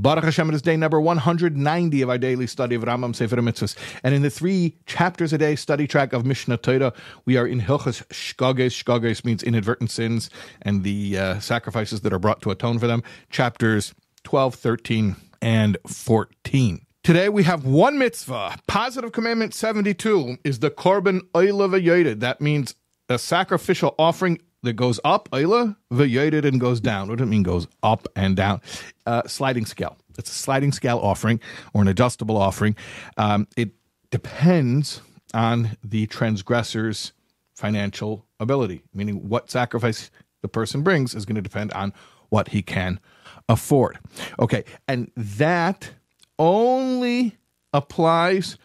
Baruch Hashem, it is day number 190 of our daily study of Rambam Sefer Mitzvahs. And in the three chapters a day study track of Mishneh Torah, we are in Hilchos Shegagos. Shegagos means inadvertent sins and the uh, sacrifices that are brought to atone for them. Chapters 12, 13, and 14. Today we have one mitzvah. Positive commandment 72 is the Korban Oila V'Yored. That means a sacrificial offering that goes up, Oila, V'Yored, and goes down. What does it mean goes up and down? Uh, sliding scale. It's a sliding scale offering or an adjustable offering. Um, it depends on the transgressor's financial ability, meaning what sacrifice the person brings is going to depend on what he can afford. Okay, and that only applies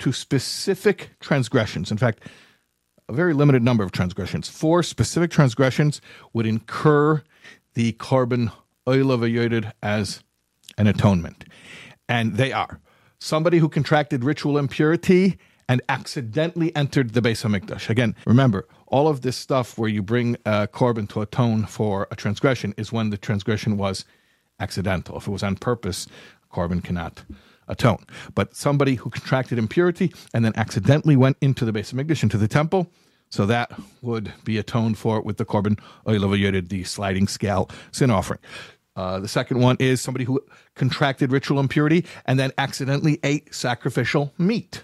to specific transgressions. In fact, a very limited number of transgressions. Four specific transgressions would incur the Korban oil as an atonement. And they are somebody who contracted ritual impurity and accidentally entered the Beis Hamikdash. Again, remember, all of this stuff where you bring uh, a korban to atone for a transgression is when the transgression was accidental. If it was on purpose, korban cannot atone. But somebody who contracted impurity and then accidentally went into the Beis Hamikdash, into the temple, so that would be atoned for with the korban oilavayodid, the sliding scale sin offering. Uh, the second one is somebody who contracted ritual impurity and then accidentally ate sacrificial meat.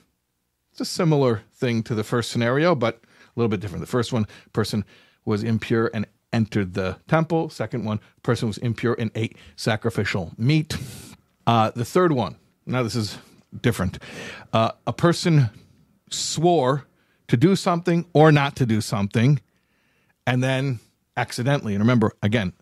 It's a similar thing to the first scenario, but a little bit different. The first one, person was impure and entered the temple. Second one, person was impure and ate sacrificial meat. Uh, the third one, now this is different. Uh, a person swore to do something or not to do something, and then accidentally, and remember, again,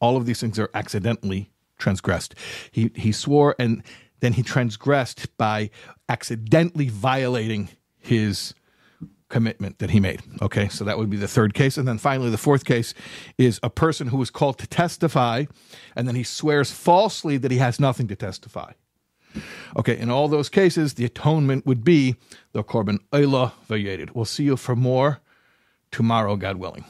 all of these things are accidentally transgressed. He, he swore and then he transgressed by accidentally violating his commitment that he made. Okay, so that would be the third case. And then finally, the fourth case is a person who is called to testify, and then he swears falsely that he has nothing to testify. Okay, in all those cases, the atonement would be the Korban Oila V'Yored. We'll see you for more tomorrow, God willing.